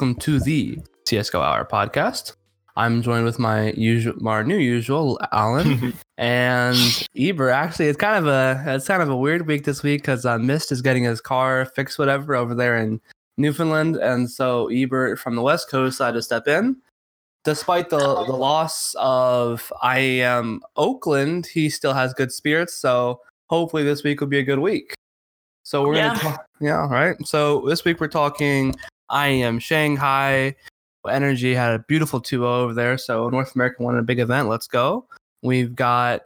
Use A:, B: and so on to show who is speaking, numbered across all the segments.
A: welcome to the CSGO Hour podcast. I'm joined with my usual, my new usual, Alan and Ebert. Actually, it's kind of a it's kind of a weird week this week because uh, Mist is getting his car fixed, whatever, over there in Newfoundland, and so Ebert from the West Coast had to step in. Despite the the loss of IEM Oakland, he still has good spirits. So hopefully this week will be a good week. So we're
B: Yeah.
A: gonna talk, yeah, right. So this week we're talking IEM Shanghai. NRG had a beautiful 2-0 over there. So North America won a big event. Let's go. We've got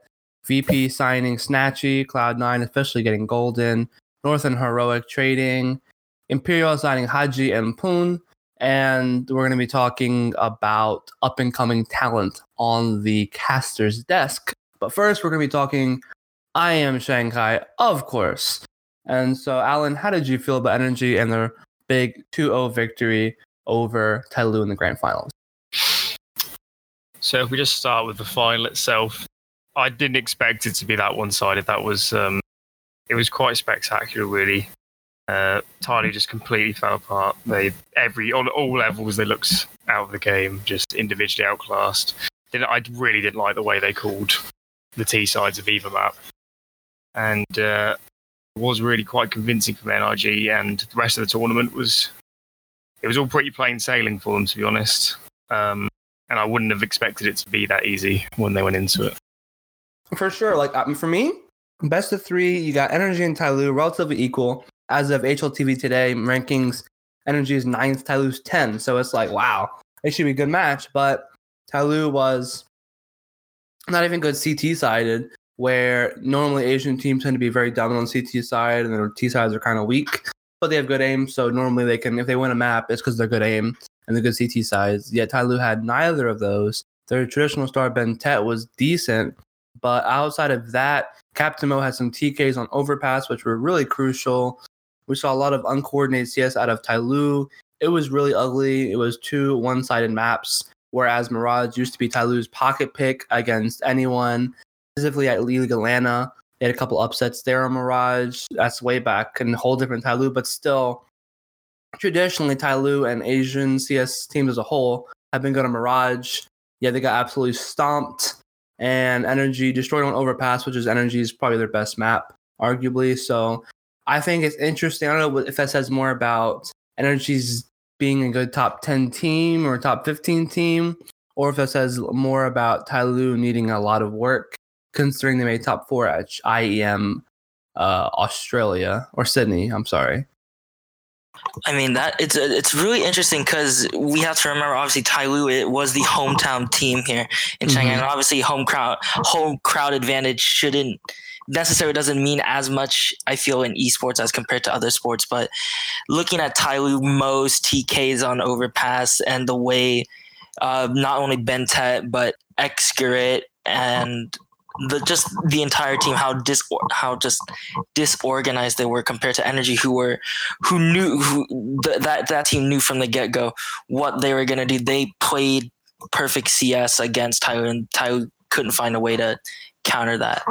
A: VP signing Snatchie, Cloud9 officially getting golden, North and Heroic trading, Imperial signing hAdji and Poon. And we're going to be talking about up and coming talent on the caster's desk. But first, we're going to be talking IEM Shanghai, of course. And so, Alan, how did you feel about NRG and their big 2 0 victory over Tyloo in the grand finals?
C: So if we just start with the final itself, I didn't expect it to be that one-sided. That was um, it was quite spectacular, really. Uh, Tiny just completely fell apart. They every on all levels they looked out of the game, just individually outclassed. Didn't I really didn't like the way they called the T sides of either map, and uh, was really quite convincing from NRG. And the rest of the tournament was it was all pretty plain sailing for them, to be honest. Um, and I wouldn't have expected it to be that easy when they went into it.
A: For sure. Like um, for me, best of three, you got NRG and Tyloo relatively equal. As of HLTV today, rankings, NRG is ninth, Tyloo's 10. So it's like, wow, it should be a good match. But Tyloo was not even good CT sided, where normally Asian teams tend to be very dominant on CT side and their T sides are kind of weak, but they have good aim. So normally they can, if they win a map, it's because they're good aim and the good CT sides. Yet Tyloo had neither of those. Their traditional star BnTeT was decent, but outside of that, Captain Mo had some TKs on overpass, which were really crucial. We saw a lot of uncoordinated CS out of Tyloo. It was really ugly. It was two one-sided maps, whereas Mirage used to be Tyloo's pocket pick against anyone, specifically at League Atlanta. They had a couple upsets there on Mirage. That's way back and a whole different Tyloo, but still, traditionally Tyloo and Asian CS teams as a whole have been good on Mirage. Yeah, they got absolutely stomped and NRG destroyed on Overpass, which is NRG's probably their best map, arguably. So I think it's interesting. I don't know if that says more about NRG's being a good top 10 team or top 15 team, or if that says more about Tyloo needing a lot of work, considering they made top four at IEM uh, Australia or Sydney. I'm sorry.
B: I mean that it's it's really interesting because we have to remember obviously Tyloo it was the hometown team here in Shanghai,
A: Mhm.
B: and obviously home crowd home crowd advantage shouldn't necessarily doesn't mean as much I feel in esports as compared to other sports. But looking at Tyloo most TKs on overpass and the way uh, not only BnTeT but xccurate and the just the entire team how dis how just disorganized they were compared to NRG who were who knew who th- that that team knew from the get go what they were gonna do. They played perfect CS against Tyloo, and Tyloo couldn't find a way to counter that.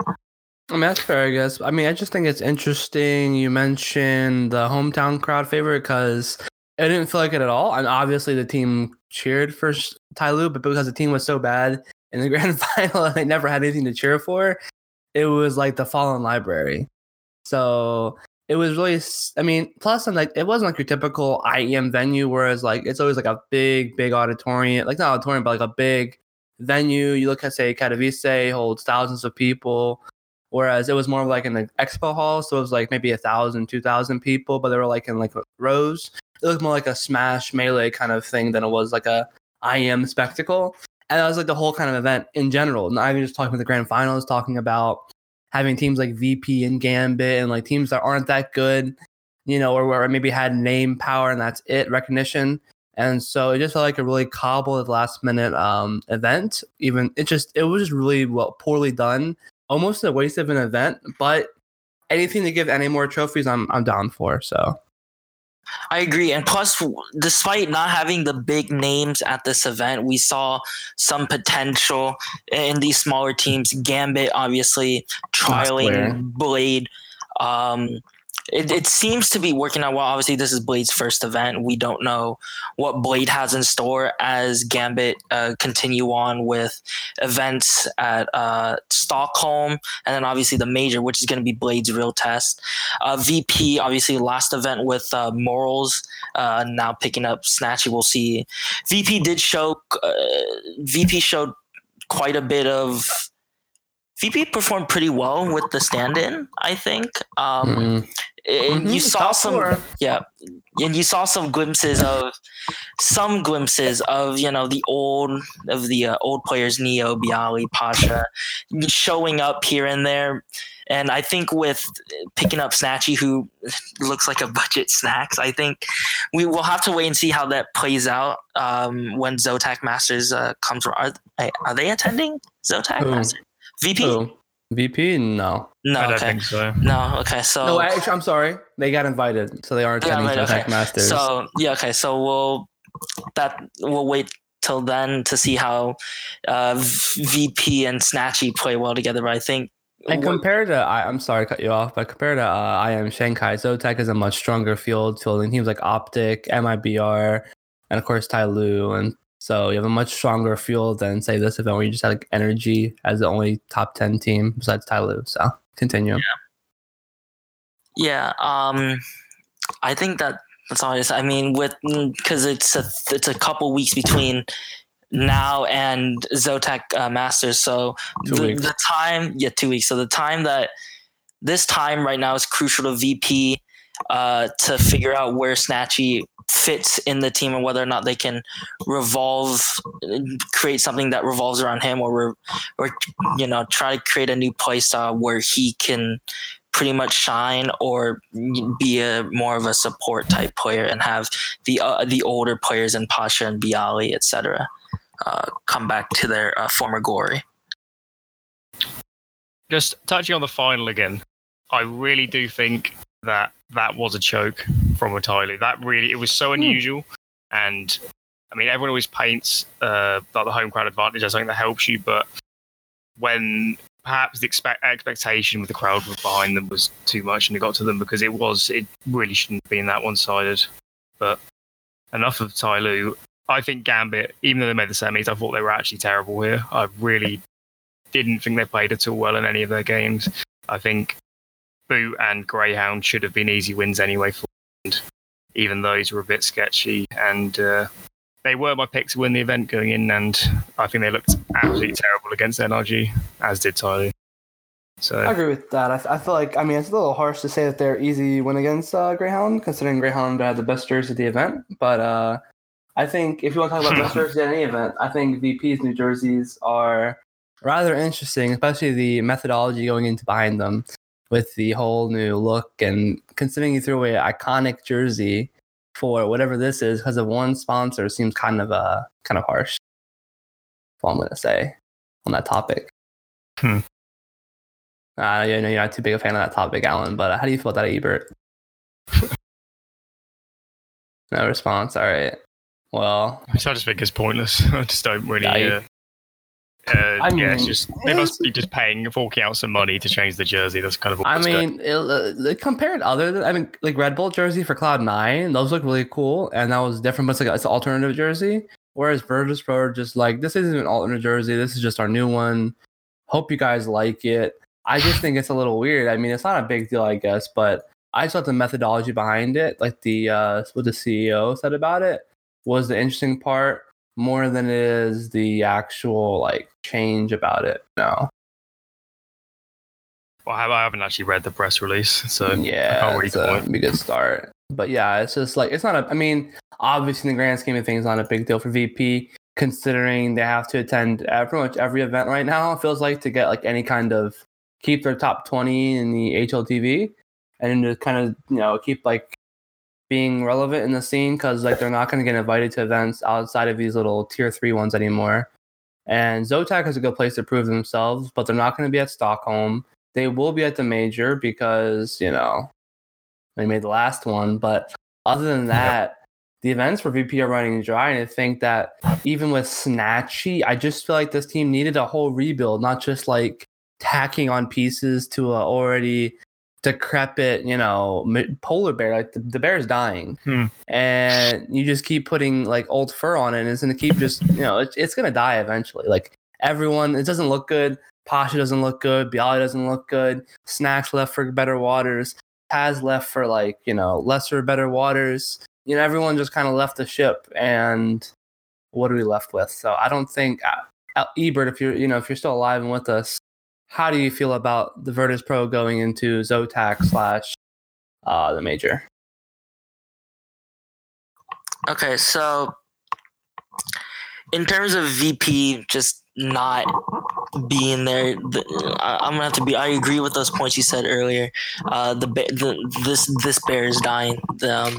A: I mean, that's fair, I guess. I mean, I just think it's interesting you mentioned the hometown crowd favorite because I didn't feel like it at all. And obviously, the team cheered for Tyloo, but because the team was so bad in the grand final and they never had anything to cheer for, it was like the fallen library. So it was really, I mean, plus, and like, it wasn't like your typical IEM venue, whereas like it's always like a big, big auditorium, like not auditorium, but like a big venue. You look at, say, Katowice holds thousands of people whereas it was more like the expo hall so it was like maybe a thousand two thousand people but they were like in like rows it looked more like a smash melee kind of thing than it was like a IEM spectacle and that was like the whole kind of event in general not even just talking about the grand finals talking about having teams like vp and gambit and like teams that aren't that good you know or where maybe had name power and that's it recognition. And so it just felt like a really cobbled last minute um event. Even it just it was just really well poorly done. Almost a waste of an event, but anything to give any more trophies, I'm I'm down for. So
B: I agree. And plus, despite not having the big names at this event, we saw some potential in these smaller teams. Gambit, obviously, trialing Blade. Um, it, it seems to be working out well. Obviously, this is Blade's first event. We don't know what Blade has in store as Gambit uh, continue on with events at uh, Stockholm, and then obviously the major, which is going to be Blade's real test. Uh, VP, obviously, last event with uh, morelz, uh, now picking up Snatchie. We'll see. VP did show. Uh, VP showed quite a bit of VP performed pretty well with the stand-in. I think. Um,
A: Mhm.
B: And you
A: Mhm,
B: saw some,
A: four.
B: yeah, and you saw some glimpses of some glimpses of you know the old of the uh, old players, Neo, byali, Pasha, showing up here and there. And I think with picking up Snatchie, who looks like a budget snax, I think we will have to wait and see how that plays out um, when Zotac Masters uh, comes. Are, are they attending Zotac
A: Who?
B: Masters? VP?
A: Who? VP? No.
B: No,
C: I don't
B: okay.
C: think so.
B: No, okay. So
A: No, actually, I'm sorry. They got invited, so they are
B: They got
A: attending
B: invited,
A: Tech
B: okay.
A: Masters.
B: So yeah, okay. So we'll that we'll wait till then to see how uh, VP and Snatchie play well together. But I think
A: And compared to, I, I'm sorry to cut you off, but compared to uh, IEM Shanghai, Zotac is a much stronger field, fielding teams like Optic, MIBR, and of course Tyloo. And so you have a much stronger field than, say, this event where you just had like NRG as the only top 10 team besides Lu. So continue.
B: yeah, um, I think that that's all it is. I mean, with because it's a it's a couple weeks between now and Zotac uh, Masters, so the, the time yeah two weeks. So the time that this time right now is crucial to VP uh, to figure out where Snatchie fits in the team and whether or not they can revolve, create something that revolves around him, or or you know try to create a new play style where he can pretty much shine or be a more of a support type player and have the uh, the older players in Pasha and byali, etc. Uh, come back to their uh, former glory.
C: Just touching on the final again, I really do think that that was a choke from Otalu. That really, it was so unusual. And I mean, everyone always paints uh, like the home crowd advantage as something that helps you, but when perhaps the expect- expectation with the crowd behind them was too much and it got to them because it was, it really shouldn't have been that one sided. But enough of Tai Tyloo. I think Gambit, even though they made the semis, I thought they were actually terrible here. I really didn't think they played at all well in any of their games. I think Boot and Greyhound should have been easy wins anyway for even those were a bit sketchy. And uh, they were my pick to win the event going in, and I think they looked absolutely terrible against NRG, as did Tyloo. So
A: I agree with that. I, I feel like, I mean, it's a little harsh to say that they're easy win against uh, Greyhound, considering Greyhound had the best jersey at the event. But uh, I think if you want to talk about best jersey at any event, I think VP's new jerseys are rather interesting, especially the methodology going into behind them with the whole new look and considering you threw away an iconic jersey for whatever this is because of one sponsor seems kind of uh kind of harsh. That's all I'm gonna say on that topic.
C: Hmm.
A: Uh, yeah, no, you're not too big a fan of that topic, Alan. But uh, how do you feel about that, Ebert? no response. All right. Well,
C: I just think it's pointless. I just don't really.
A: Yeah, you-
C: uh, uh,
A: I
C: yeah, it's just they must be just paying, forking out some money to change the jersey. That's kind of.
A: I mean, it, uh, compared to other, I mean, like Red Bull jersey for Cloud Nine, those look really cool, and that was different, but it's like it's an alternative jersey. Whereas Virtus Pro are just like this isn't an alternate jersey. This is just our new one. Hope you guys like it. I just think it's a little weird. I mean, it's not a big deal, I guess, but I just thought the methodology behind it, like the uh, what the CEO said about it, was the interesting part more than it is the actual like change about it. No,
C: well, I have- I haven't actually read the press release, so
A: yeah,
C: can't really
A: it's a,
C: comment.
A: be a good start. But yeah, it's just like it's not a. I mean, obviously, in the grand scheme of things, not a big deal for VP, considering they have to attend pretty much every event right now. It feels like to get like any kind of keep their top twenty in the HLTV, and to kind of you know keep like being relevant in the scene because like they're not going to get invited to events outside of these little tier three ones anymore. And Zotac is a good place to prove themselves, but they're not going to be at Stockholm. They will be at the major because you know they made the last one. But other than that, the events for VP are running dry. And I think that even with Snatchie, I just feel like this team needed a whole rebuild, not just like tacking on pieces to a already decrepit, you know, polar bear. Like the, the is dying,
C: Hmm.
A: and you just keep putting like old fur on it, and it's gonna keep just, you know, it's, it's gonna die eventually. Like everyone, it doesn't look good. Pasha doesn't look good. byali doesn't look good. snax left for better waters. Taz left for like you know lesser better waters. You know, everyone just kind of left the ship, and what are we left with? So I don't think uh, uh, Ebert, if you're you know if you're still alive and with us, how do you feel about the Virtus Pro going into Zotac slash uh, the major?
B: Okay, so in terms of VP, just not being there, the, I'm gonna have to be. I agree with those points you said earlier. Uh, the, the this this bear is dying. The, um,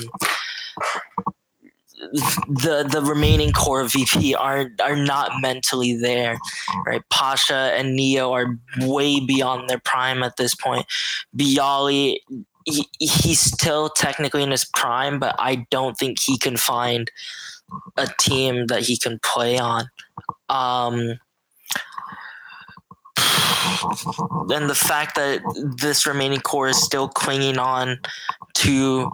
B: the the remaining core of VP are are not mentally there, right? Pasha and Neo are way beyond their prime at this point. byali, he, he's still technically in his prime, but I don't think he can find a team that he can play on. Um, and the fact that this remaining core is still clinging on to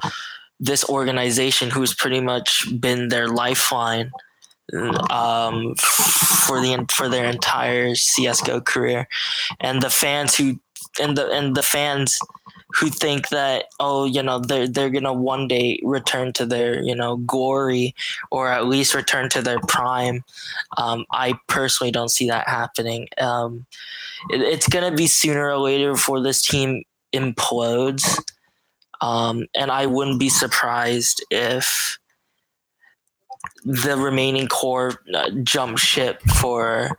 B: this organization who's pretty much been their lifeline um, for the for their entire CS:GO career, and the fans who and the and the fans who think that oh you know they're they're gonna one day return to their you know glory or at least return to their prime. Um, I personally don't see that happening. Um, it, it's gonna be sooner or later before this team implodes. Um, and I wouldn't be surprised if the remaining core uh, jump ship for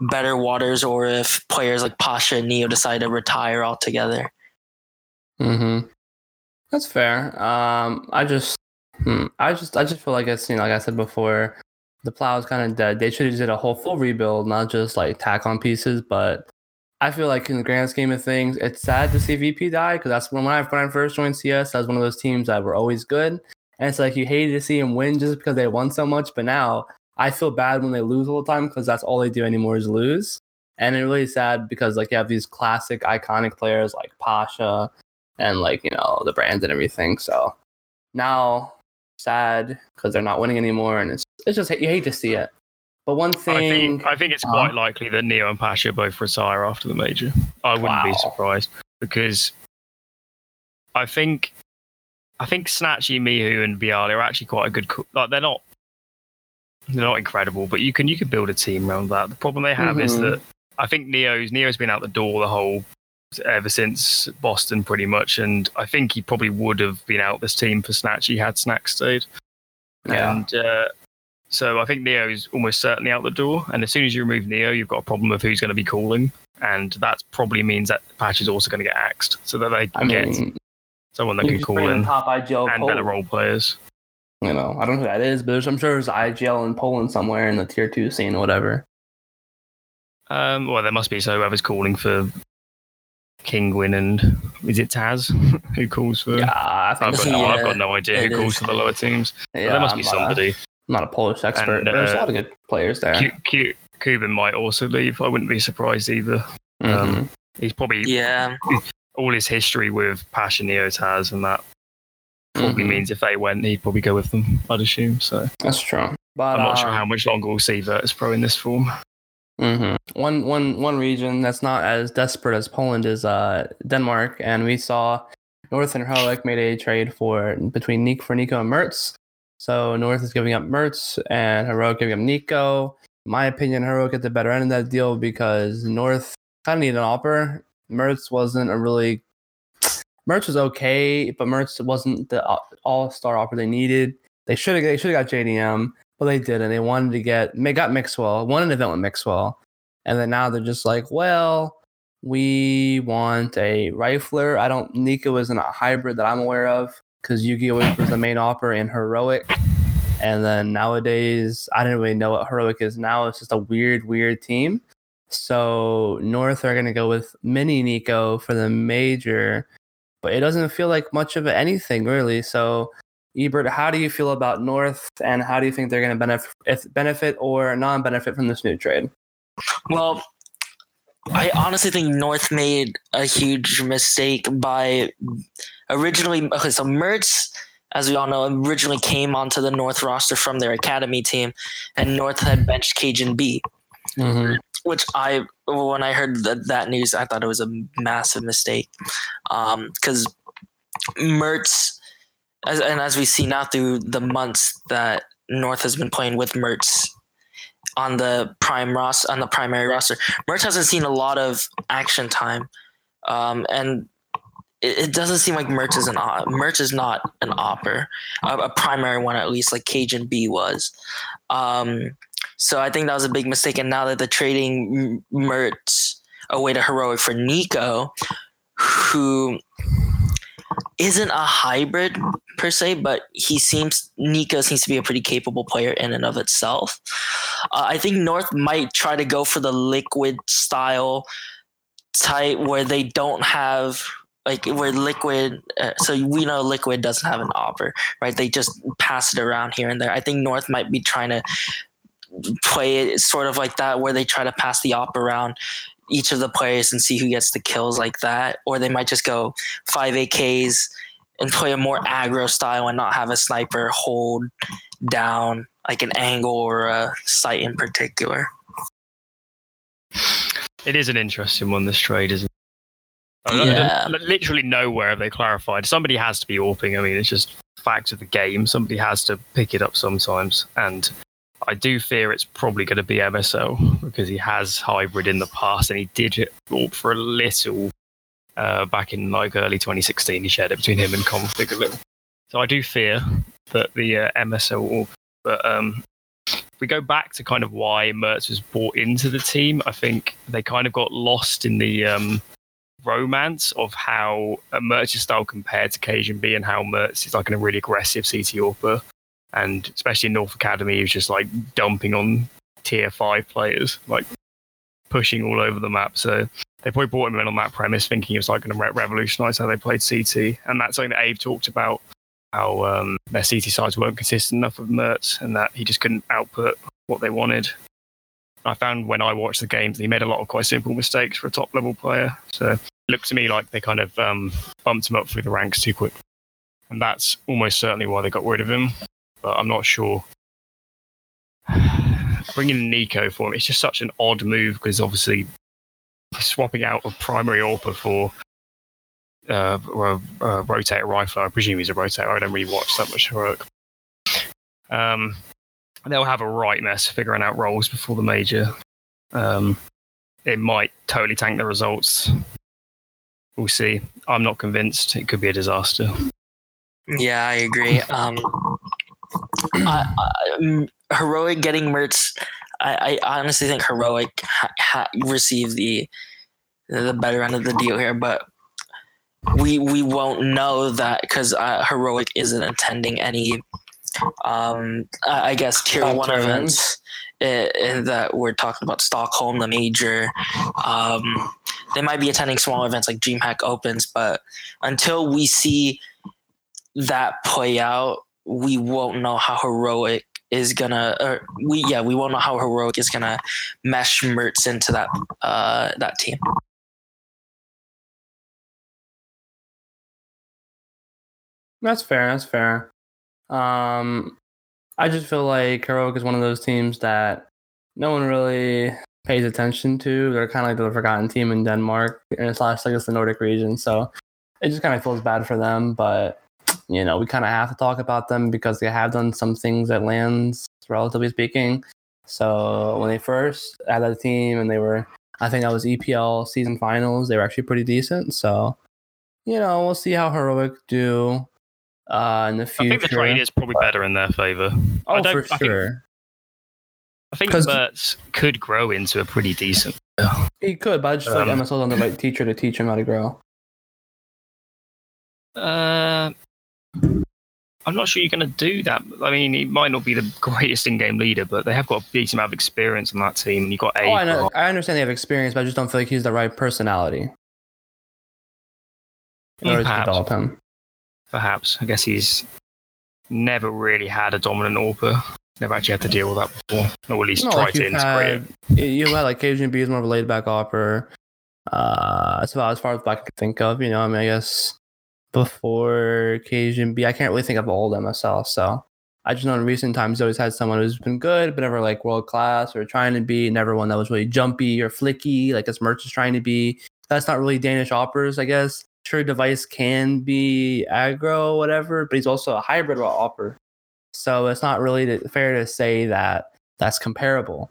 B: better waters or if players like Pasha and Neo decide to retire altogether.
A: Mm-hmm. That's fair. Um, I just, hmm, I just, I just feel like it's you know, like I said before, the plow is kind of dead. They should have did a whole full rebuild, not just like tack on pieces. But I feel like in the grand scheme of things, it's sad to see VP die because that's when when I first joined CS, I was one of those teams that were always good, and it's like you hated to see them win just because they won so much. But now I feel bad when they lose all the time because that's all they do anymore is lose. And it's really sad because like you have these classic iconic players like Pasha and like you know the brands and everything. So now sad because they're not winning anymore, and it's it's just you hate to see it. But one
C: I
A: thing,
C: think I think it's
A: Uh-huh.
C: quite likely that Neo and Pasha both retire after the major. I wouldn't be surprised because I think I think Snatchie, MICHU, and byali are actually quite a good. co- Like they're not they're not incredible, but you can you can build a team around that. The problem they have is
A: Mhm.
C: that I think Neo's Neo's been out the door the whole ever since Boston pretty much, and I think he probably would have been out this team for Snatchie had Snack stayed.
A: Yeah.
C: And uh, so I think Neo is almost certainly out the door. And as soon as you remove Neo, you've got a problem of who's going to be calling. And that probably means that Patch is also going to get axed so that they
A: I
C: can get
A: mean,
C: someone that can call
A: in IGL
C: and better
A: Poland.
C: role players.
A: You know, I don't know who that is, but I'm sure there's IGL in Poland somewhere in the tier two scene or whatever.
C: Um, well, there must be. So whoever's calling for Kinguin and is it Taz who calls for?
A: Yeah, I think
C: I've got, no,
B: Yeah,
C: got no idea who calls
B: is.
C: for the lower teams.
A: Yeah,
C: there must be
A: a-
C: somebody.
A: I'm not a Polish expert,
C: And,
A: but there's a
C: uh,
A: lot of good players there.
C: Cu- Cu- kuben might also leave. I wouldn't be surprised either.
A: Mhm.
C: um, He's probably
B: Yeah,
C: all his history with Passion Neos has, and that probably
A: Mhm.
C: means if they went, he'd probably go with them. I'd assume. So
A: That's true. But
C: I'm not sure
A: um,
C: how much longer we'll see Virtus Pro in this form.
A: mhm. One one one region that's not as desperate as Poland is uh, Denmark, and we saw North and Heroic made a trade for between Nick for niko and Mertz. So North is giving up Mertz, and Heroic giving up niko. In my opinion, Heroic get the better end of that deal because North kind of needed an AWPer. Mertz wasn't a really Mertz was okay, but Mertz wasn't the all star AWPer they needed. They should have they should have got JDM, but they didn't. They wanted to get they got Mixwell, won an event with Mixwell, and then now they're just like, well, we want a rifler. I don't. niko isn't a hybrid that I'm aware of because Yu-Gi-Oh was the main AWPer in Heroic, and then nowadays I didn't really know what Heroic is now. It's just a weird, weird team. So North are gonna go with Mini niko for the major, but it doesn't feel like much of anything really. So Ebert, how do you feel about North, and how do you think they're to benefit, benefit or non-benefit from this new trade?
B: Well, I honestly think North made a huge mistake by originally. Okay, so Mertz, as we all know, originally came onto the North roster from their academy team, and North had benched cajunb,
A: Mm-hmm.
B: which I when I heard that, that news, I thought it was a massive mistake, because Mertz, as, and as we see now through the months that North has been playing with Mertz on the prime roster on the primary roster, Mertz hasn't seen a lot of action time, um, and it, it doesn't seem like Mertz is an op- Mertz is not an AWPer, a, a primary one at least, like cajunb was. Um, so I think that was a big mistake. And now that they're trading Mertz away to heroic for niko, who isn't a hybrid per se, but he seems niko seems to be a pretty capable player in and of itself. Uh, I think North might try to go for the liquid style type where they don't have like where liquid uh, so we know liquid doesn't have an AWPer right they just pass it around here and there i think north might be trying to play it sort of like that where they try to pass the op around each of the players and see who gets the kills like that or they might just go 5 AKs and play a more aggro style and not have a sniper hold down like an angle or a site in particular
C: It is an interesting one, this trade, isn't it? I
B: Yeah.
C: Literally nowhere have they clarified. Somebody has to be AWPing. I mean, it's just facts of the game. Somebody has to pick it up sometimes. And I do fear it's probably going to be MSL because he has hybrid in the past and he did it for a little uh, back in like early 2016. He shared it between him and k0nfig a little. So I do fear that the uh, MSO. But um, we go back to kind of why Mertz was brought into the team, I think they kind of got lost in the um, romance of how uh, Mertz's style compared to cajunb and how Mertz is like a really aggressive CT AWPer. And especially in North Academy, he was just like dumping on tier five players, like pushing all over the map. So they probably brought him in on that premise, thinking he was like going to re- revolutionize how they played CT. And that's something that Abe talked about how um, their CT sides weren't consistent enough with Mertz and that he just couldn't output what they wanted. I found when I watched the games, he made a lot of quite simple mistakes for a top level player. So it looked to me like they kind of um, bumped him up through the ranks too quick. And that's almost certainly why they got rid of him. But I'm not sure. Bringing in niko for him, it's just such an odd move because obviously swapping out a primary AWPer for uh, a, a rotator rifle. I presume he's a rotator. I don't really watch that much work. Um, they'll have a right mess figuring out roles before the major. Um, it might totally tank the results. We'll see. I'm not convinced. It could be a disaster.
B: Yeah, I agree. Um, I, I, um, heroic getting Mertz. I, I honestly think heroic ha, ha, received the the better end of the deal here, but we we won't know that because uh, heroic isn't attending any. Um, I guess tier
A: Top
B: one
A: tournaments.
B: events uh, uh, that we're talking about Stockholm, the major. Um, they might be attending small events like DreamHack Opens, but until we see that play out, we won't know how heroic is gonna. Or we yeah, we won't know how heroic is gonna mesh Mertz into that uh that team.
A: That's fair. That's fair. Um, I just feel like Heroic is one of those teams that no one really pays attention to. They're kind of like the forgotten team in Denmark, and it's last like it's the Nordic region, so it just kind of feels bad for them. But you know, we kind of have to talk about them because they have done some things at lands, relatively speaking. So when they first added that team, and they were, I think that was EPL season finals, they were actually pretty decent. So you know, we'll see how Heroic do uh, in the future.
C: I think the trade is probably better in their favour.
A: oh,
C: I don't-
A: for
C: I think-
A: sure.
C: I think
A: 'Cause-
C: Mertz could grow into a pretty decent.
A: He could, but I just feel like
C: Um,
A: MSL's on the right teacher to teach him how to grow.
C: Uh, I'm not sure you're going to do that. I mean, he might not be the greatest in-game leader, but they have got a decent amount of experience on that team. And you've got
A: Oh, I know.
C: A.
A: I understand they have experience, but I just don't feel like he's the right personality to
C: perhaps,
A: develop him.
C: perhaps. I guess he's never really had a dominant AWPer. Never actually had to deal with that before, or at least
A: No,
C: try
A: like
C: to integrate
A: had,
C: it.
A: you had like cajunb is more of a laid back opera. Uh, that's about as far as I can think of. You know, I mean, I guess before cajunb, I can't really think of old MSL. So I just know in recent times, always had someone who's been good, but never like world class or trying to be. Never one that was really jumpy or flicky, like as Mertz is trying to be. That's not really Danish AWPers, I guess. Sure, dev1ce can be aggro, whatever, but he's also a hybrid AWPer. So it's not really fair to say that that's comparable.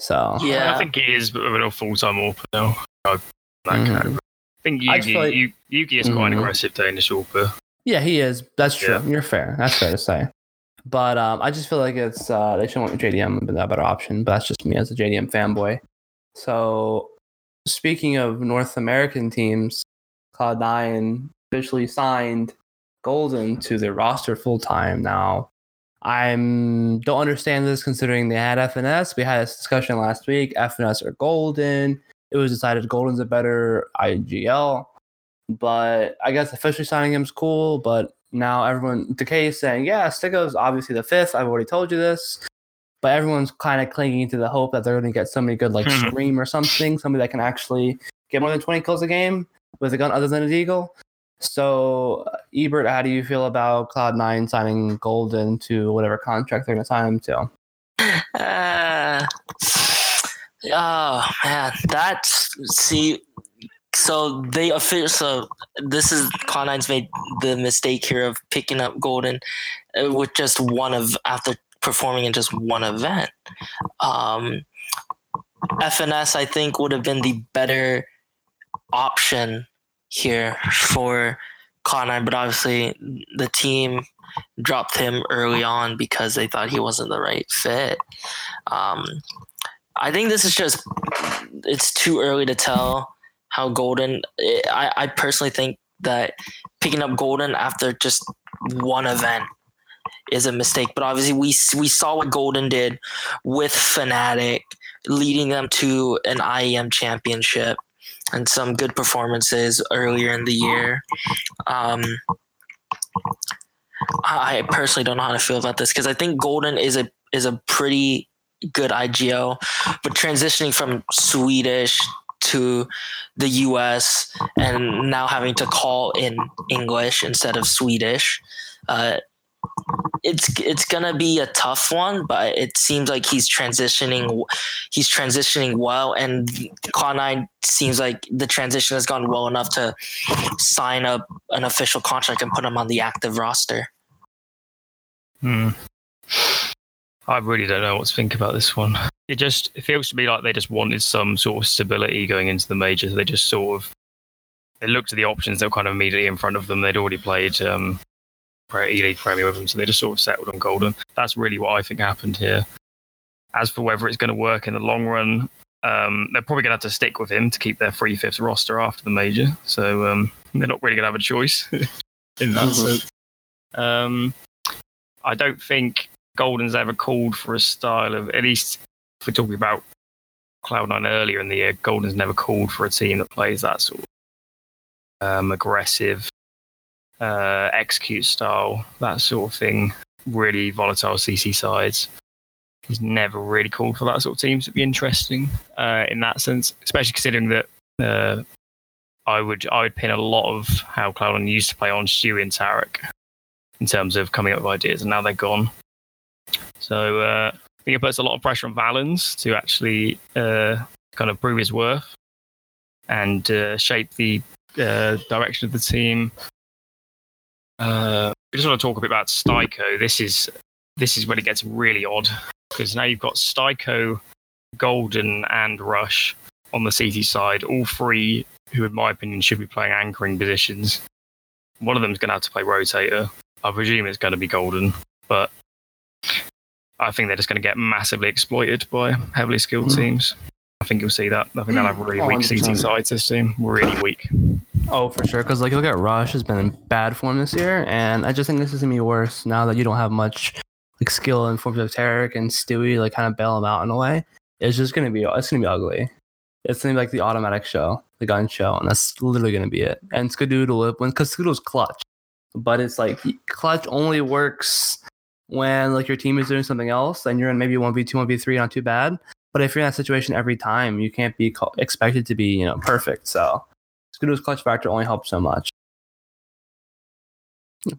A: So
B: Yeah.
C: I think he is a real full time AWPer though. That
A: Mhm.
C: Think JUGi,
A: feel like-
C: Yu- JUGi is quite an
A: Mhm.
C: aggressive Danish AWPer.
A: Yeah, he is. That's true.
C: Yeah.
A: You're fair. That's fair to say. But um, I just feel like it's uh, they should want JDM that better option. But that's just me as a JDM fanboy. So speaking of North American teams, Cloud9 officially signed Golden to their roster full time now. I'm don't understand this considering they had FNS. We had this discussion last week. FNS or Golden. It was decided Golden's a better IGL but I guess officially signing him is cool. But now everyone, Decay is saying, yeah, Styko's obviously the fifth. I've already told you this. But everyone's kind of clinging to the hope that they're going to get somebody good like. Scream or something, somebody that can actually get more than 20 kills a game with a gun other than a Deagle. So, uh, Ebert, how do you feel about Cloud9 signing Golden to whatever contract they're going to sign him to?
B: Uh, oh man, that's see. So they official. So this is Cloud9's made the mistake here of picking up Golden uh, with just one of after performing in just one event. Um, FNS I think would have been the better option here for Cloud9, but obviously the team dropped him early on because they thought he wasn't the right fit. Um, I think this is just it's too early to tell how Golden. I, I personally think that picking up Golden after just one event is a mistake. But obviously, we we saw what Golden did with Fnatic, leading them to an IEM championship and some good performances earlier in the year. Um, I personally don't know how to feel about this because I think Golden is a is a pretty good IGL, but transitioning from Swedish to the US and now having to call in English instead of Swedish, uh, it's it's gonna be a tough one. But it seems like he's transitioning he's transitioning well, and Cloud9 seems like the transition has gone well enough to sign up an official contract and put him on the active roster.
C: Hmm. I really don't know what to think about this one. It just it feels to me like they just wanted some sort of stability going into the majors. They just sort of they looked at the options that were kind of immediately in front of them. They'd already played um, E League Premier with them, so they just sort of settled on Golden. That's really what I think happened here. As for whether it's going to work in the long run, um, they're probably going to have to stick with him to keep their free fifth roster after the major. So um, they're not really going to have a choice in that
A: Mhm.
C: sense. Um, I don't think Golden's ever called for a style of, at least if we're talking about Cloud9 earlier in the year, Golden's never called for a team that plays that sort of um, aggressive, uh, execute style, that sort of thing, really volatile CC sides. He's never really called for that sort of team. So it'd be interesting uh, in that sense, especially considering that uh, I would I would pin a lot of how Cloud9 used to play on Stewie and tarik in terms of coming up with ideas, and now they're gone. So uh, I think it puts a lot of pressure on Valens to actually uh, kind of prove his worth and uh, shape the uh, direction of the team. Uh, I just want to talk a bit about Styko. This is this is when it gets really odd because now you've got Styko, Golden, and Rush on the CT side, all three who, in my opinion, should be playing anchoring positions. One of them's going to have to play rotator. I presume it's going to be Golden, but I think they're just going to get massively exploited by heavily skilled
A: Hmm.
C: teams. I think you'll see that. I think they'll have really
A: Oh,
C: weak
A: 100%.
C: CT sides this team. Really weak.
A: Oh, for sure. Because like look at Rush has been in bad form this year, and I just think this is gonna be worse now that you don't have much like skill in forms of tarik and Stewie, like kind of bail them out in a way. It's just gonna be it's gonna be ugly. It's gonna be like the autimatic show, the gun show, and that's literally gonna be it. And Skadoodle when because Skadoodle's clutch, but it's like clutch only works when like your team is doing something else, and you're in maybe one v two, one v three, not too bad. But if you're in that situation every time, you can't be co- expected to be, you know, perfect. So Scooter's clutch factor only helps so much.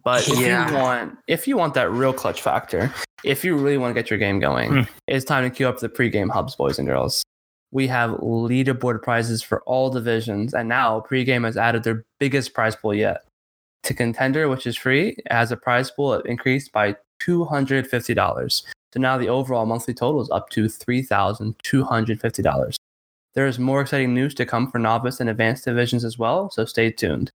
A: But if you want, if you want that real clutch factor, if you really want to get your game going,
C: Hmm.
A: it's time to queue up the pregame hubs, boys and girls. We have leaderboard prizes for all divisions, and now pregame has added their biggest prize pool yet. To contender, which is free, it has a prize pool that increased by two hundred fifty dollars. So now the overall monthly total is up to three thousand two hundred fifty dollars. There is more exciting news to come for novice and advanced divisions as well, so stay tuned.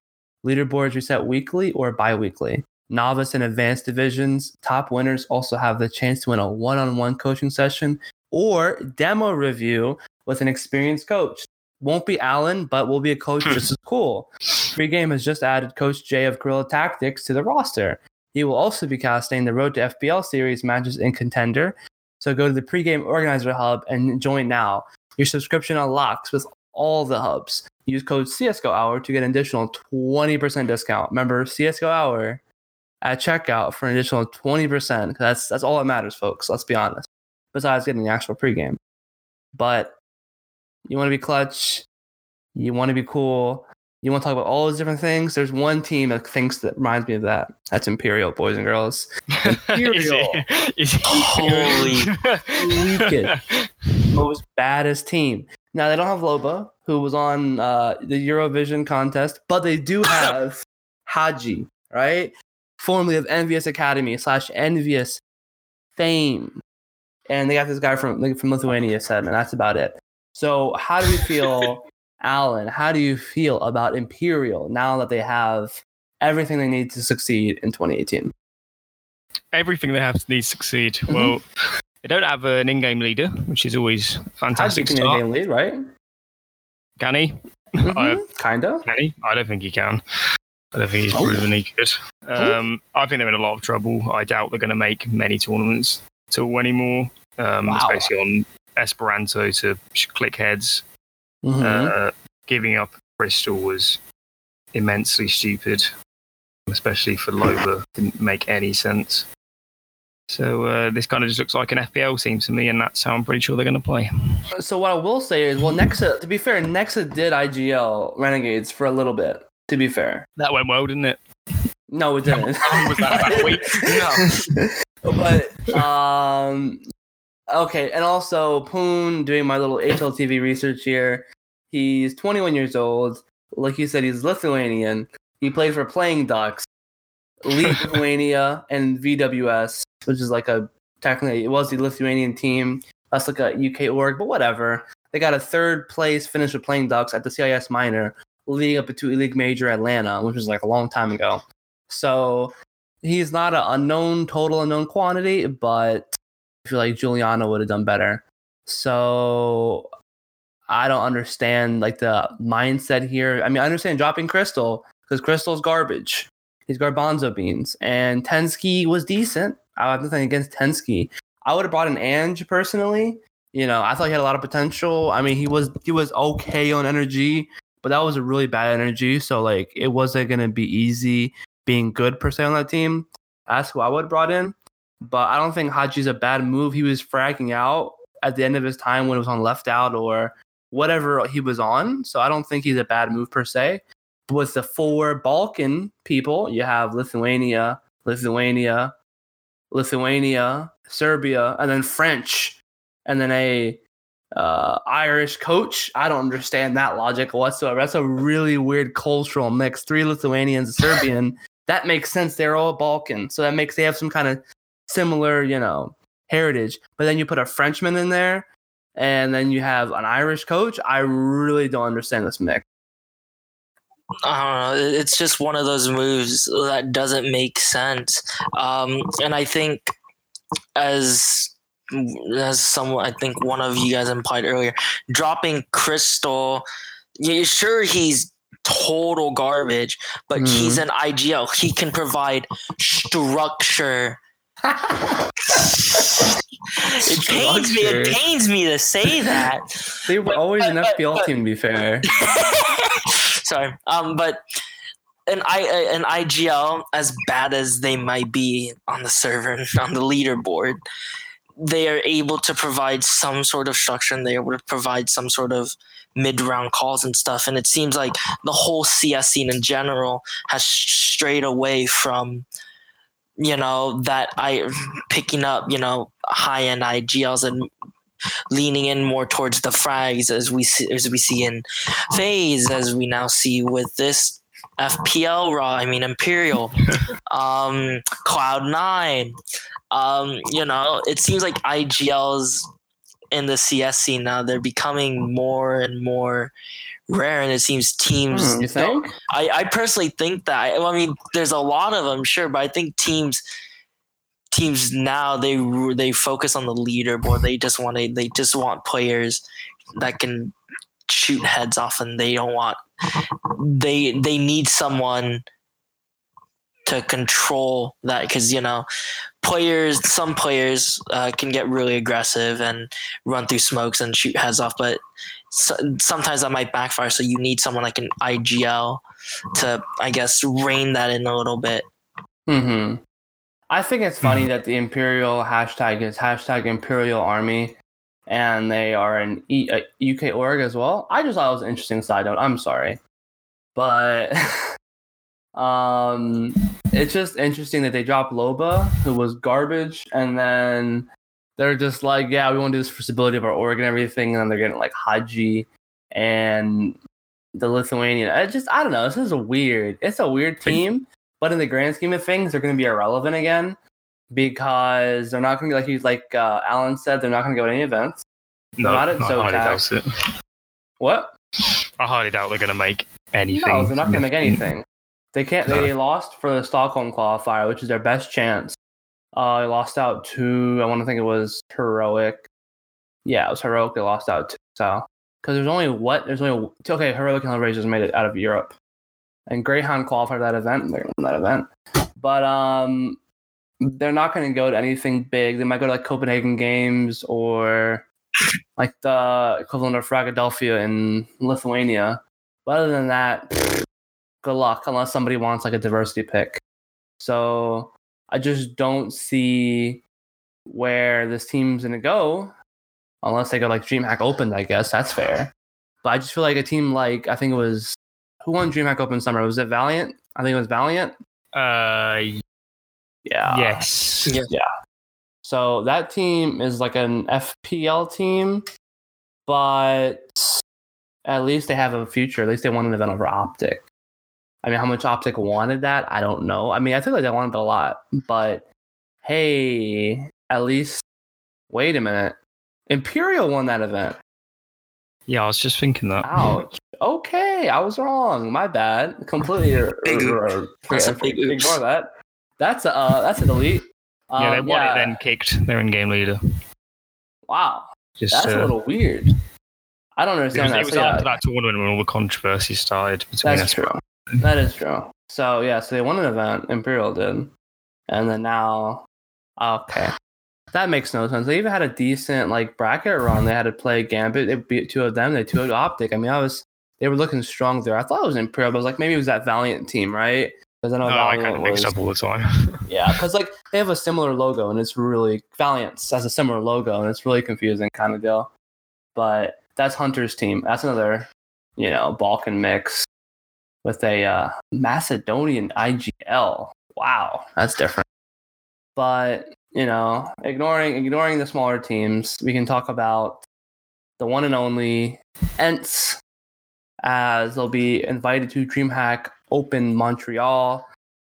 A: Leaderboards reset weekly or bi-weekly. Novice and advanced divisions top winners also have the chance to win a one-on-one coaching session or demo review with an experienced coach. Won't be Alan, but will be a coach hmm. just as cool. PreGame has just added Coach Jay of Gorilla Tactics to the roster. He will also be casting the Road to FBL series matches in Contender. So go to the pregame organizer hub and join now. Your subscription unlocks with all the hubs. Use code CSGO Hour to get an additional 20% discount. Remember CSGO Hour at checkout for an additional 20%. 'cause That's that's all that matters, folks. Let's be honest. Besides getting the actual pregame. But you want to be clutch, you want to be cool, you want to talk about all those different things. There's one team that thinks that reminds me of that. That's Imperial, boys and girls. Imperial.
C: is it, is
B: Holy
A: wicked. most baddest team. Now they don't have Loba, who was on uh, the Eurovision contest, but they do have hAdji, right? Formerly of EnVyUs Academy slash EnVyUs Fame, and they got this guy from like, from Lithuania said, and that's about it. So how do we feel, Alan? How do you feel about Imperial now that they have everything they need to succeed in 2018?
C: Everything they have to need to succeed.
A: Mhm.
C: Well, they don't have an in-game leader, which is always fantastic
A: can
C: start.
A: game lead, right?
C: Can he?
A: Mhm, Kinda.
C: Can he? I don't think he can. I don't think he's
A: Oh.
C: proven he could. Um, I think they're in a lot of trouble. I doubt they're going to make many tournaments till anymore. Um,
A: Wow.
C: Especially on Esperanto to click heads.
A: Mhm.
C: Uh, giving up Bristol was immensely stupid, especially for Loba. Didn't make any sense. So uh, this kind of just looks like an FPL team to me, and that's how I'm pretty sure they're going to play.
A: So what I will say is, well, Nexa. To be fair, Nexa did IGL Renegades for a little bit. To be fair,
C: That went well, didn't it?
A: no, it didn't.
C: Was that that week?
A: but um, okay, and also Poon doing my little HLTV research here. He's 21 years old. Like you said, he's Lithuanian. He played for Playing Ducks, Lithuania, and VWS, which is like a technically it was the Lithuanian team. That's like a UK org, but whatever. They got a third place finish with Playing Ducks at the CIS minor, leading up to League Major Atlanta, which was like a long time ago. So he's not an unknown, total unknown quantity, but I feel like Giuliano would have done better. So I don't understand like the mindset here. I mean, I understand dropping Crystal because Crystal's garbage. He's garbanzo beans, and Tensky was decent. I have nothing against Tensky. I would have brought in Ange personally. You know, I thought he had a lot of potential. I mean, he was he was okay on energy, but that was a really bad energy. So like, it wasn't gonna be easy being good per se on that team. That's who I would have brought in. But I don't think hAdji's a bad move. He was fragging out at the end of his time when it was on left out or whatever he was on. So I don't think he's a bad move per se. But with the four Balkan people, you have Lithuania, Lithuania, Lithuania, Serbia, and then French, and then a uh, Irish coach. I don't understand that logic whatsoever. That's a really weird cultural mix. Three Lithuanians, a Serbian. that makes sense. They're all Balkan, so that makes they have some kind of similar, you know, heritage. But then you put a Frenchman in there, and then you have an Irish coach. I really don't understand this mix.
B: I don't know. It's just one of those moves that doesn't make sense. Um, and I think as as someone, I think one of you guys implied earlier, dropping Crystal. Yeah, sure, he's total garbage, but he's an IGL. He can provide structure. It pains me. It pains me to say that.
A: They were always an
B: but-
A: FPL
B: but-
A: team, to be fair.
B: Sorry. Um, but an I an IGL, as bad as they might be on the server on the leaderboard, they are able to provide some sort of structure and they're able to provide some sort of mid round calls and stuff. And it seems like the whole CS scene in general has strayed away from, you know, that I picking up, you know, high end IGLs and leaning in more towards the frags as we see, as we see in FaZe as we now see with this FPL Raw. I mean Imperial, um, Cloud Nine. Um, you know, it seems like IGLs in the CS scene now they're becoming more and more rare, and it seems teams.
A: Hmm, you think?
B: I, I personally think that. I, I mean, there's a lot of them, sure, but I think teams teams now they they focus on the leaderboard. They just want to they just want players that can shoot heads off, and they don't want they they need someone to control that because you know players some players uh, can get really aggressive and run through smokes and shoot heads off but so, sometimes that might backfire so you need someone like an igl to i guess rein that in a little bit
A: hmm I think it's funny that the Imperial hashtag is hashtag Imperial Army, and they are an e- a UK org as well. I just thought it was an interesting side note. I'm sorry, but um, it's just interesting that they dropped Loba, who was garbage, and then they're just like, yeah, we want to do this for stability of our org and everything, and then they're getting like hAdji and the Lithuanian. I just I don't know. This is a weird. It's a weird team. But in the grand scheme of things, they're going to be irrelevant again because they're not going to be like you like uh, Alan said. They're not going to go to any events.
C: No,
A: Not at SoCal. What?
C: I highly doubt they're going to make anything.
A: No, they're not going to make anything. They can't. They lost for the Stockholm qualifier, which is their best chance. Uh, they lost out to I want to think it was heroic. Yeah, it was heroic. They lost out to so because there's only what there's only okay heroic and Hellraisers made it out of Europe, and Greyhound qualified that event. to win that event, but um, they're not going to go to anything big. They might go to like Copenhagen Games or like the equivalent of Fragadelphia in Lithuania. But other than that, good luck unless somebody wants like a diversity pick. So I just don't see where this team's gonna go unless they go like DreamHack Open. I guess that's fair. But I just feel like a team like I think it was who won DreamHack Open Summer? Was it Valiance? I think it was Valiance.
C: Uh,
A: Yeah.
C: yes.
B: Yeah.
A: So that team is like an FPL team, but at least they have a future. At least they won an event over Optic. I mean, how much Optic wanted that? I don't know. I mean, I feel like they wanted it a lot, but hey, at least wait a minute. Imperial won that event.
C: Yeah, I was just thinking that.
A: Ouch. Okay, I was wrong. My bad. Completely
B: Big oops. That's a big
A: ignore that. That's a uh, that's a delete.
C: yeah, they
A: Um,
C: won it, then kicked their in-game leader.
A: Wow,
C: Just
A: that's
C: uh,
A: a little weird. I don't
C: It was,
A: understand
C: it was
A: So, yeah,
C: after that tournament when all the controversy started between
A: that's
C: us.
A: true. That is true. So yeah, so they won an event. Imperial did, and then now, okay, that makes no sense. They even had a decent like bracket run. They had to play Gambit. They beat two of them. They two Optic. I mean, I was they were looking strong there. I thought it was Imperial, but I was like maybe it was that Valiance team, right? Because I know
C: Oh, I
A: Valiance
C: kind of
A: was
C: mixed up all the time.
A: yeah, because like they have a similar logo, and it's really Valiance has a similar logo, and it's really confusing kind of deal. But that's Hunter's team. That's another, you know, Balkan mix with a uh, Macedonian IGL. Wow, that's different. But you know, ignoring ignoring the smaller teams, we can talk about the one and only ENCE, as they'll be invited to DreamHack Open Montreal.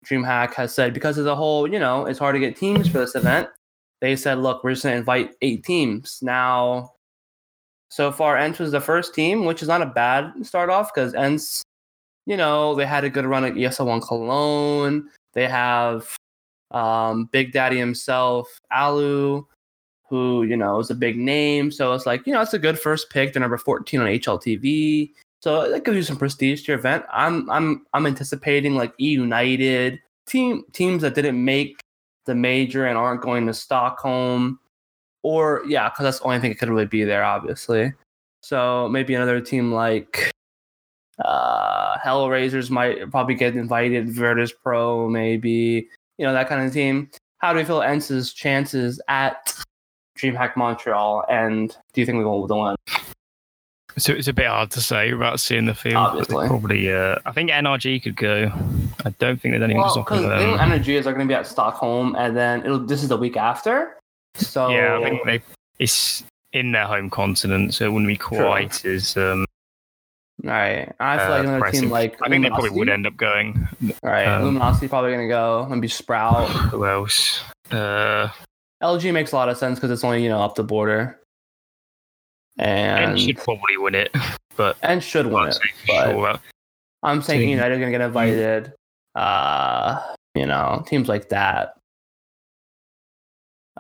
A: DreamHack has said because of the whole, you know, it's hard to get teams for this event. They said, look, we're just to invite eight teams. Now, so far, ENCE was the first team, which is not a bad start off because ENCE, you know, they had a good run at ESL One Cologne. They have um, Big Daddy himself, allu, who, you know, is a big name. So it's like, you know, it's a good first pick. They're number 14 on HLTV. So that gives you some prestige to your event. I'm I'm I'm anticipating like E United team teams that didn't make the major and aren't going to Stockholm, or yeah, because that's the only thing it could really be there, obviously. So maybe another team like uh Hellraisers might probably get invited. Virtus Pro, maybe you know that kind of team. How do we feel ENCE's chances at DreamHack Montreal, and do you think we will win?
C: So it's a bit hard to say about seeing the field.
A: Obviously.
C: Probably, uh, I think NRG could go. I don't think there's anyone
A: Well,
C: stopping them.
A: NRG is going to be at Stockholm, and then it'll. This is the week after. So
C: Yeah, I think they it's in their home continent, so it wouldn't be quite as. Um,
A: All right, I feel
C: uh,
A: like another team like
C: I think they probably would end up going.
A: All right,
C: um,
A: Luminosity probably going to go. Maybe Sprout.
C: Who else? Uh,
A: LG makes a lot of sense because it's only you know up the border, and
C: and should probably win it, but
A: and should win
C: I'm
A: it.
C: saying for
A: but-
C: sure.
A: I'm saying
C: Team.
A: United are going to get invited. Uh, you know, teams like that.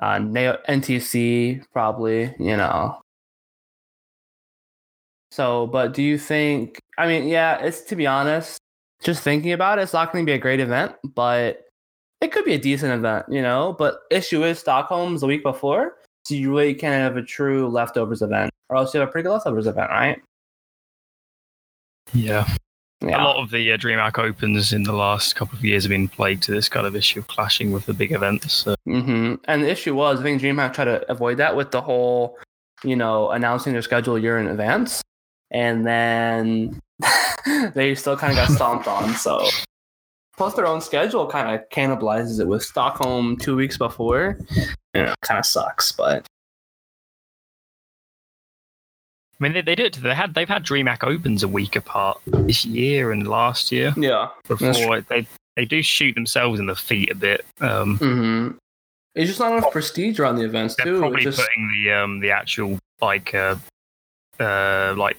A: Uh, NTC probably. You know. So, but do you think? I mean, yeah, it's to be honest, just thinking about it, it's not going to be a great event, but it could be a decent event, you know. But issue is Stockholm's the week before, so you really can't have a true leftovers event, or else you have a pretty good leftovers event, right?
C: yeah.
A: Yeah.
C: A lot of the uh, DreamHack Opens in the last couple of years have been plagued to this kind of issue of clashing with the big events. So,
A: hmm And the issue was, I think DreamHack tried to avoid that with the whole, you know, announcing their schedule a year in advance, and then they still kind of got stomped on. So, plus their own schedule kind of cannibalizes it with Stockholm two weeks before. You know, kind of sucks, but
C: I mean, they, they did. They had they've had DreamHack Opens a week apart this year and last year.
A: yeah.
C: Before they they do shoot themselves in the feet a bit. Um,
A: hmm It's just not enough prestige around the events
C: they're
A: too.
C: probably
A: just,
C: putting the um the actual like uh, uh like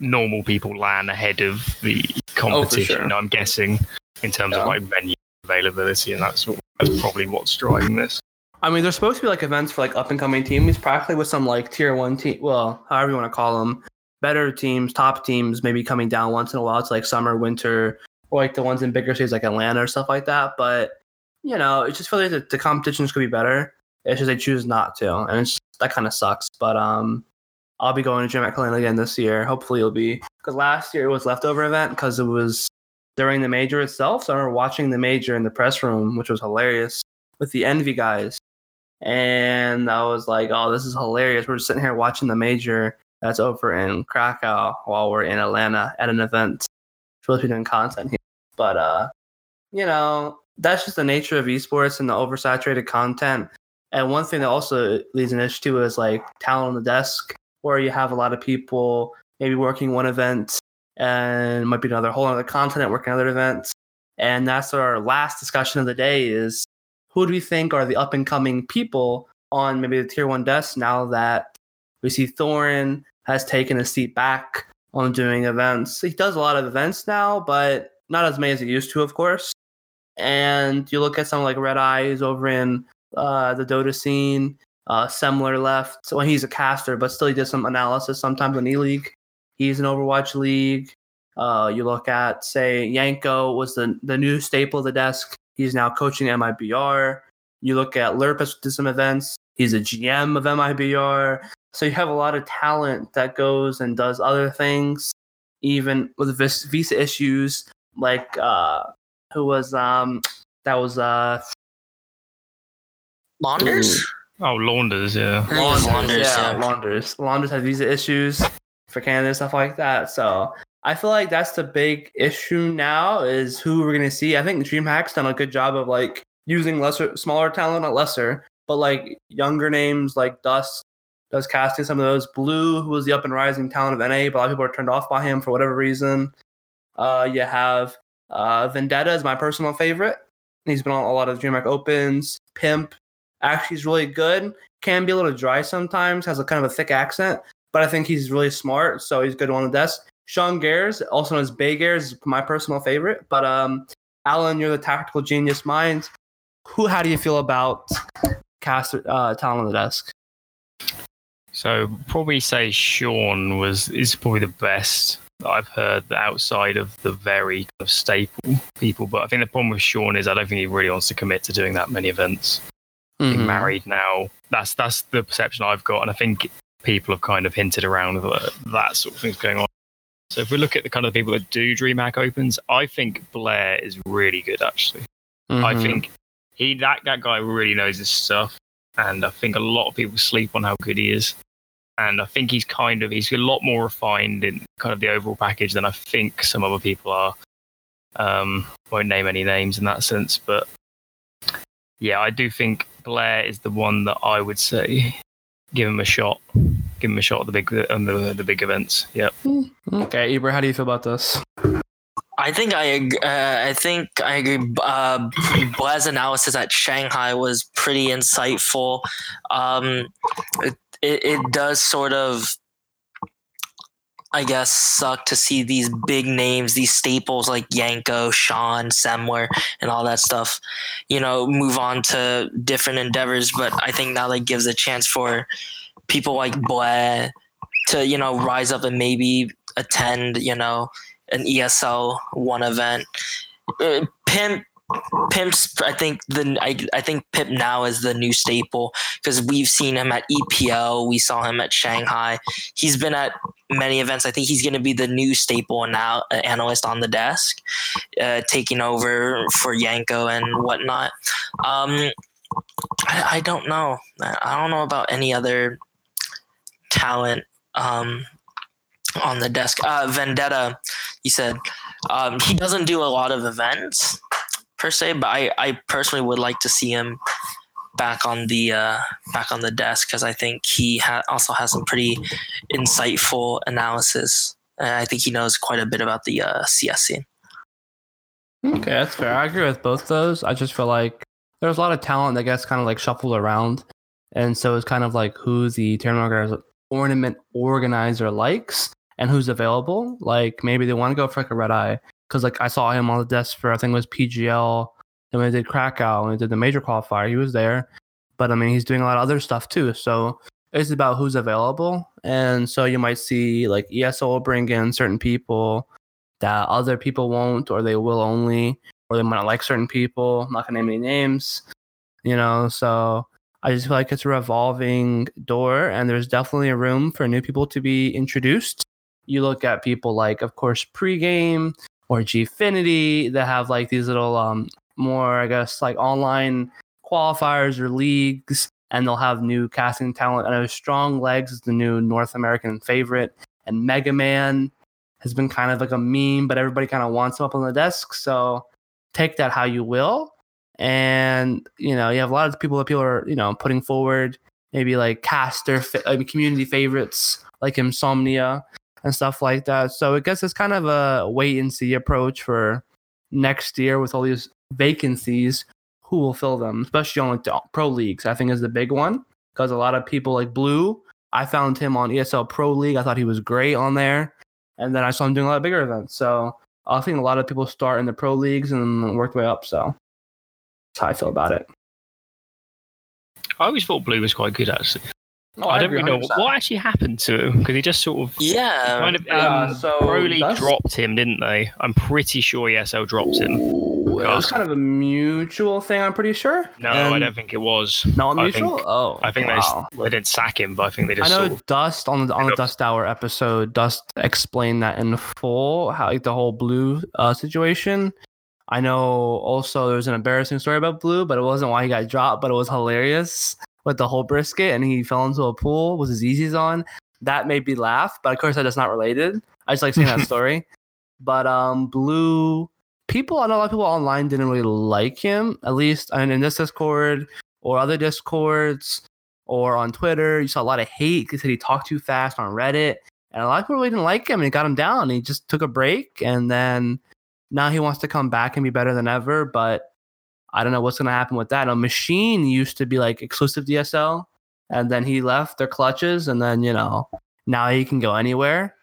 C: normal people land ahead of the competition.
A: Oh, sure.
C: I'm guessing in terms
A: Yeah.
C: of like venue availability and that sort. Of, that's probably what's driving this.
A: I mean, there's supposed to be like events for like up and coming teams, practically with some like tier one team, well, however you want to call them, better teams, top teams, maybe coming down once in a while. It's like summer, winter, or like the ones in bigger cities like Atlanta or stuff like that. But you know, it just feels like the, the competitions could be better. It's just they choose not to, and it's that kind of sucks. But um, I'll be going to Atlanta again this year. Hopefully, it'll be because last year it was leftover event because it was during the major itself. So I remember watching the major in the press room, which was hilarious with the Envy guys. And I was like, oh, this is hilarious. We're just sitting here watching the major that's over in Krakow while we're in Atlanta at an event. Supposed to be doing content here. But uh, you know, that's just the nature of esports and the oversaturated content. And one thing that also leads an issue to is like talent on the desk, where you have a lot of people maybe working one event and might be another whole other continent working other events. And that's our last discussion of the day is who do we think are the up and coming people on maybe the tier one desk now that we see Thorin has taken a seat back on doing events. He does a lot of events now, but not as many as he used to, of course. And you look at someone like Red Eyes over in uh, the Dota scene. Uh, Semmler left. Well, he's a caster, but still he did some analysis sometimes in E League. He's an Overwatch League. Uh, you look at, say, Yanko was the, the new staple of the desk. He's now coaching MIBR. You look at lurppis did some events. He's a GM of MIBR. So you have a lot of talent that goes and does other things, even with visa issues. Like uh, who was um that was uh
B: Launders?
C: Oh, Launders, yeah.
B: I think it was Launders,
A: yeah,
B: yeah.
A: Launders. Launders had visa issues for Canada and stuff like that. So I feel like that's the big issue now is who we're gonna see. I think DreamHack's done a good job of like using lesser, smaller talent, not lesser, but like younger names like Dust does casting some of those. Blue, who was the up and rising talent of NA, but a lot of people are turned off by him for whatever reason. Uh, you have uh, Vendetta is my personal favorite. He's been on a lot of DreamHack Opens. Pimp actually is really good. Can be a little dry sometimes. Has a kind of a thick accent, but I think he's really smart, so he's good on the desk. Sean Gares, also known as Bay Gares, is my personal favorite. But um, Alan, you're the tactical genius mind. Who? How do you feel about cast uh, talent on the desk?
C: So probably say Sean was is probably the best that I've heard outside of the very kind of staple people. But I think the problem with Sean is I don't think he really wants to commit to doing that many events. Being
A: Mhm.
C: married now, that's that's the perception I've got, and I think people have kind of hinted around that, that sort of thing's going on. So if we look at the kind of people that do DreamHack Opens, I think Blair is really good actually. I
A: Mhm.
C: think he that that guy really knows his stuff. and I think a lot of people sleep on how good he is. And I think he's kind of he's a lot more refined in kind of the overall package than I think some other people are. Um, won't name any names in that sense, but yeah, I do think Blair is the one that I would say give him a shot. Give him a shot at the big on the the big events. Yep.
A: Okay, Ibra, how do you feel about this?
B: I think I uh, I think I agree. Uh, Blair's analysis at Shanghai was pretty insightful. Um, it, it it does sort of, I guess, suck to see these big names, these staples like Yanko, Sean, Semmler, and all that stuff, you know, move on to different endeavors. But I think now that gives a chance for people like Blair to you know rise up and maybe attend, you know an ESL one event. Uh, Pimp Pimp's I think the I, I think Pimp now is the new staple because we've seen him at EPL, we saw him at Shanghai. He's been at many events. I think he's going to be the new staple now uh, analyst on the desk, uh, taking over for Yanko and whatnot. Um, I, I don't know. I don't know about any other talent um, on the desk. Uh, Vendetta, he said um, he doesn't do a lot of events per se, but I, I personally would like to see him back on the uh, back on the desk because I think he ha- also has some pretty insightful analysis. And I think he knows quite a bit about the uh, CS scene.
A: Okay, that's fair. I agree with both those. I just feel like there's a lot of talent that gets kind of like shuffled around, and so it's kind of like who the tournament ornament organizer likes and who's available. Like maybe they want to go for like a Redeye because like I saw him on the desk for I think it was PGL. And when they did Krakow and we did the major qualifier, he was there. But I mean, he's doing a lot of other stuff too. So it's about who's available. And so you might see like ESO will bring in certain people that other people won't, or they will only, or they might not like certain people. I'm not gonna name any names, you know. So I just feel like it's a revolving door, and there's definitely a room for new people to be introduced. You look at people like, of course, pregame or Gfinity that have like these little um more, I guess, like online qualifiers or leagues, and they'll have new casting talent. I know Strong Legs is the new North American favorite, and Mega Man has been kind of like a meme, but everybody kind of wants him up on the desk. So take that how you will. And you know, you have a lot of people that people are you know putting forward, maybe like caster, I mean, community favorites like Insomnia and stuff like that. So I guess it's kind of a wait and see approach for next year with all these vacancies. Who will fill them, especially on like the pro leagues? I think is the big one because a lot of people like Blue. I found him on ESL Pro League. I thought he was great on there, and then I saw him doing a lot of bigger events. So I think a lot of people start in the pro leagues and work their way up. So that's how I feel about it.
C: I always thought Blue was quite good actually.
A: Oh,
C: I don't really know
A: 100%.
C: what actually happened to him because he just sort of
B: Yeah,
C: kind of
A: Yeah,
C: um,
A: so
C: Pro League
A: that's-
C: dropped him, didn't they? I'm pretty sure ESL dropped him.
A: Ooh, it was kind of a mutual thing. I'm pretty sure.
C: No, I don't think it was.
A: Not
C: I
A: mutual.
C: think-
A: oh,
C: I think
A: wow.
C: they, they didn't sack him, but I think they just.
A: I know
C: sort of,
A: Dust on the on the
C: Yep.
A: Dust Hour episode. Dust explained that in full, how like the whole Blue uh, situation. I know also there was an embarrassing story about Blue, but it wasn't why he got dropped, but it was hilarious with the whole brisket and he fell into a pool with his Yeezys on. That made me laugh, but of course that is not related. I just like seeing that story. But um, Blue people, I know a lot of people online didn't really like him. At least I mean, in this Discord or other Discords or on Twitter, you saw a lot of hate because he talked too fast on Reddit, and a lot of people really didn't like him. And he got him down. He just took a break, and then now he wants to come back and be better than ever. But I don't know what's going to happen with that. A machine used to be like exclusive DSL, and then he left their clutches, and then you know now he can go anywhere,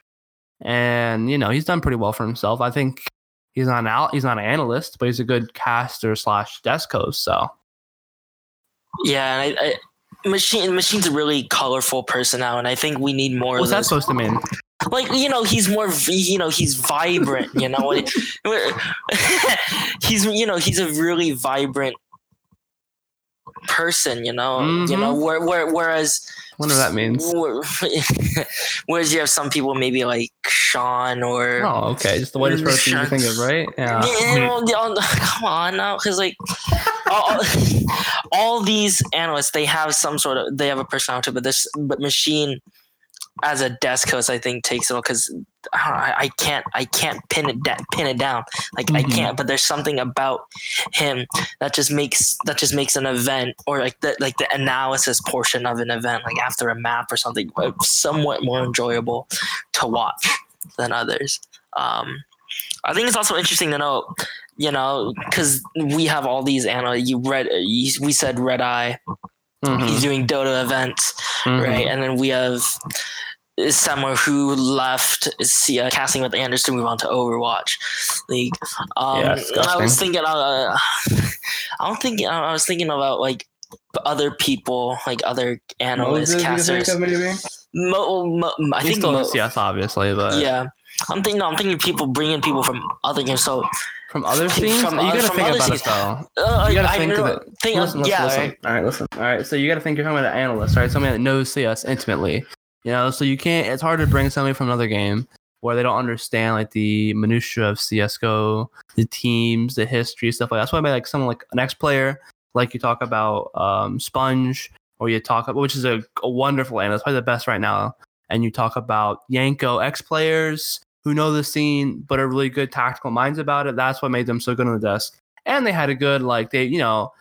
A: and you know he's done pretty well for himself. I think he's not an out, he's not an analyst, but he's a good caster slash desk host. So
B: yeah. I, I, machine Machine's a really colorful person now, and I think we need more
A: what's that supposed to mean?
B: Like you know he's more you know he's vibrant you know he's you know he's a really vibrant person you know you know
A: Mhm.
B: where, where, whereas
A: Wonder what that means.
B: whereas you have some people maybe like sean or
A: Oh, okay. Just the whitest person you can think of, right? Yeah.
B: you know, come on now because like all, all these analysts they have some sort of they have a personality, but this but machine as a desk host, I think takes it all because I, I, can't I can't pin it da- pin it down like mm-hmm. I can't. But there's something about him that just makes that just makes an event or like the like the analysis portion of an event like after a map or something uh, somewhat more enjoyable to watch than others. Um, I think it's also interesting to know, you know, because we have all these analysts. You read, you, we said Redeye. Mm-hmm. He's doing Dota events, mm-hmm. right? And then we have someone who left uh, casting with Anders to move on to Overwatch League. Um, yeah, I was thinking, uh, I don't think I was thinking about like other people, like other analysts, casters. Mo, mo, I think
A: still mo, yes, obviously, but
B: yeah, I'm thinking. No, I'm thinking people bringing people from other games. So
A: from other scenes, from, you gotta think about scenes. it though. Uh, you gotta I think of it. Think listen, listen, yeah, listen. Right. All right, listen. All right, so you gotta think you're talking about an analyst, right? Somebody that knows CS intimately. You know, so you can't. It's hard to bring somebody from another game where they don't understand like the minutia of CS:GO, the teams, the history, stuff like that. That's why I made like someone like an ex player, like you talk about um, SPUNJ, or you talk about which is a, a wonderful analyst, probably the best right now. And you talk about Yanko ex players who know the scene but are really good tactical minds about it. That's what made them so good on the desk. And they had a good like they you know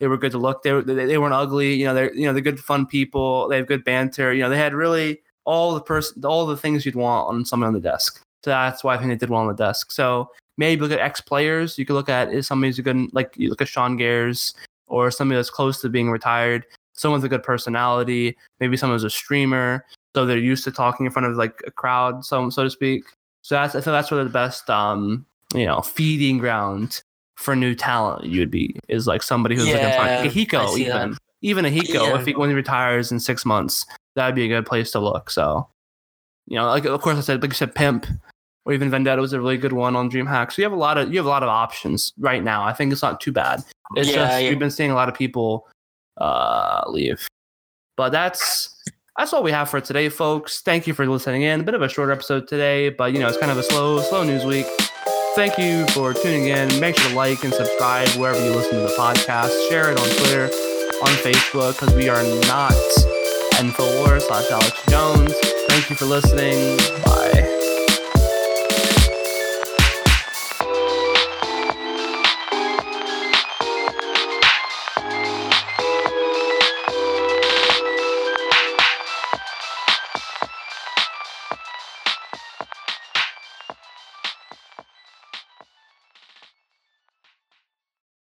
A: they were good to look. They were they, weren't ugly. You know, they're you know they're good fun people. They have good banter. You know, they had really all the person all the things you'd want on someone on the desk. So that's why I think they did well on the desk. So maybe look at ex players. You could look at is somebody who's a good like you look at Sean Gares or somebody that's close to being retired. Someone with a good personality. Maybe someone who's a streamer, so they're used to talking in front of like a crowd, so so to speak. So that's I think that's where the best um you know feeding ground for new talent you would be is like somebody who's yeah, like a, a Hiko even. that. even a Hiko yeah. if he when he retires in six months that'd be a good place to look so. You know like of course I said like you said pimp or even Vendetta was a really good one on DreamHack. So you have a lot of you have a lot of options right now. I think it's not too bad. It's yeah, just yeah. we've been seeing a lot of people uh leave. But that's that's all we have for today folks. Thank you for listening in. A bit of a short episode today but you know it's kind of a slow slow news week Thank you for tuning in. Make sure to like and subscribe wherever you listen to the podcast. Share it on Twitter, on Facebook, because we are not N4 slash Alex Jones. Thank you for listening. Bye.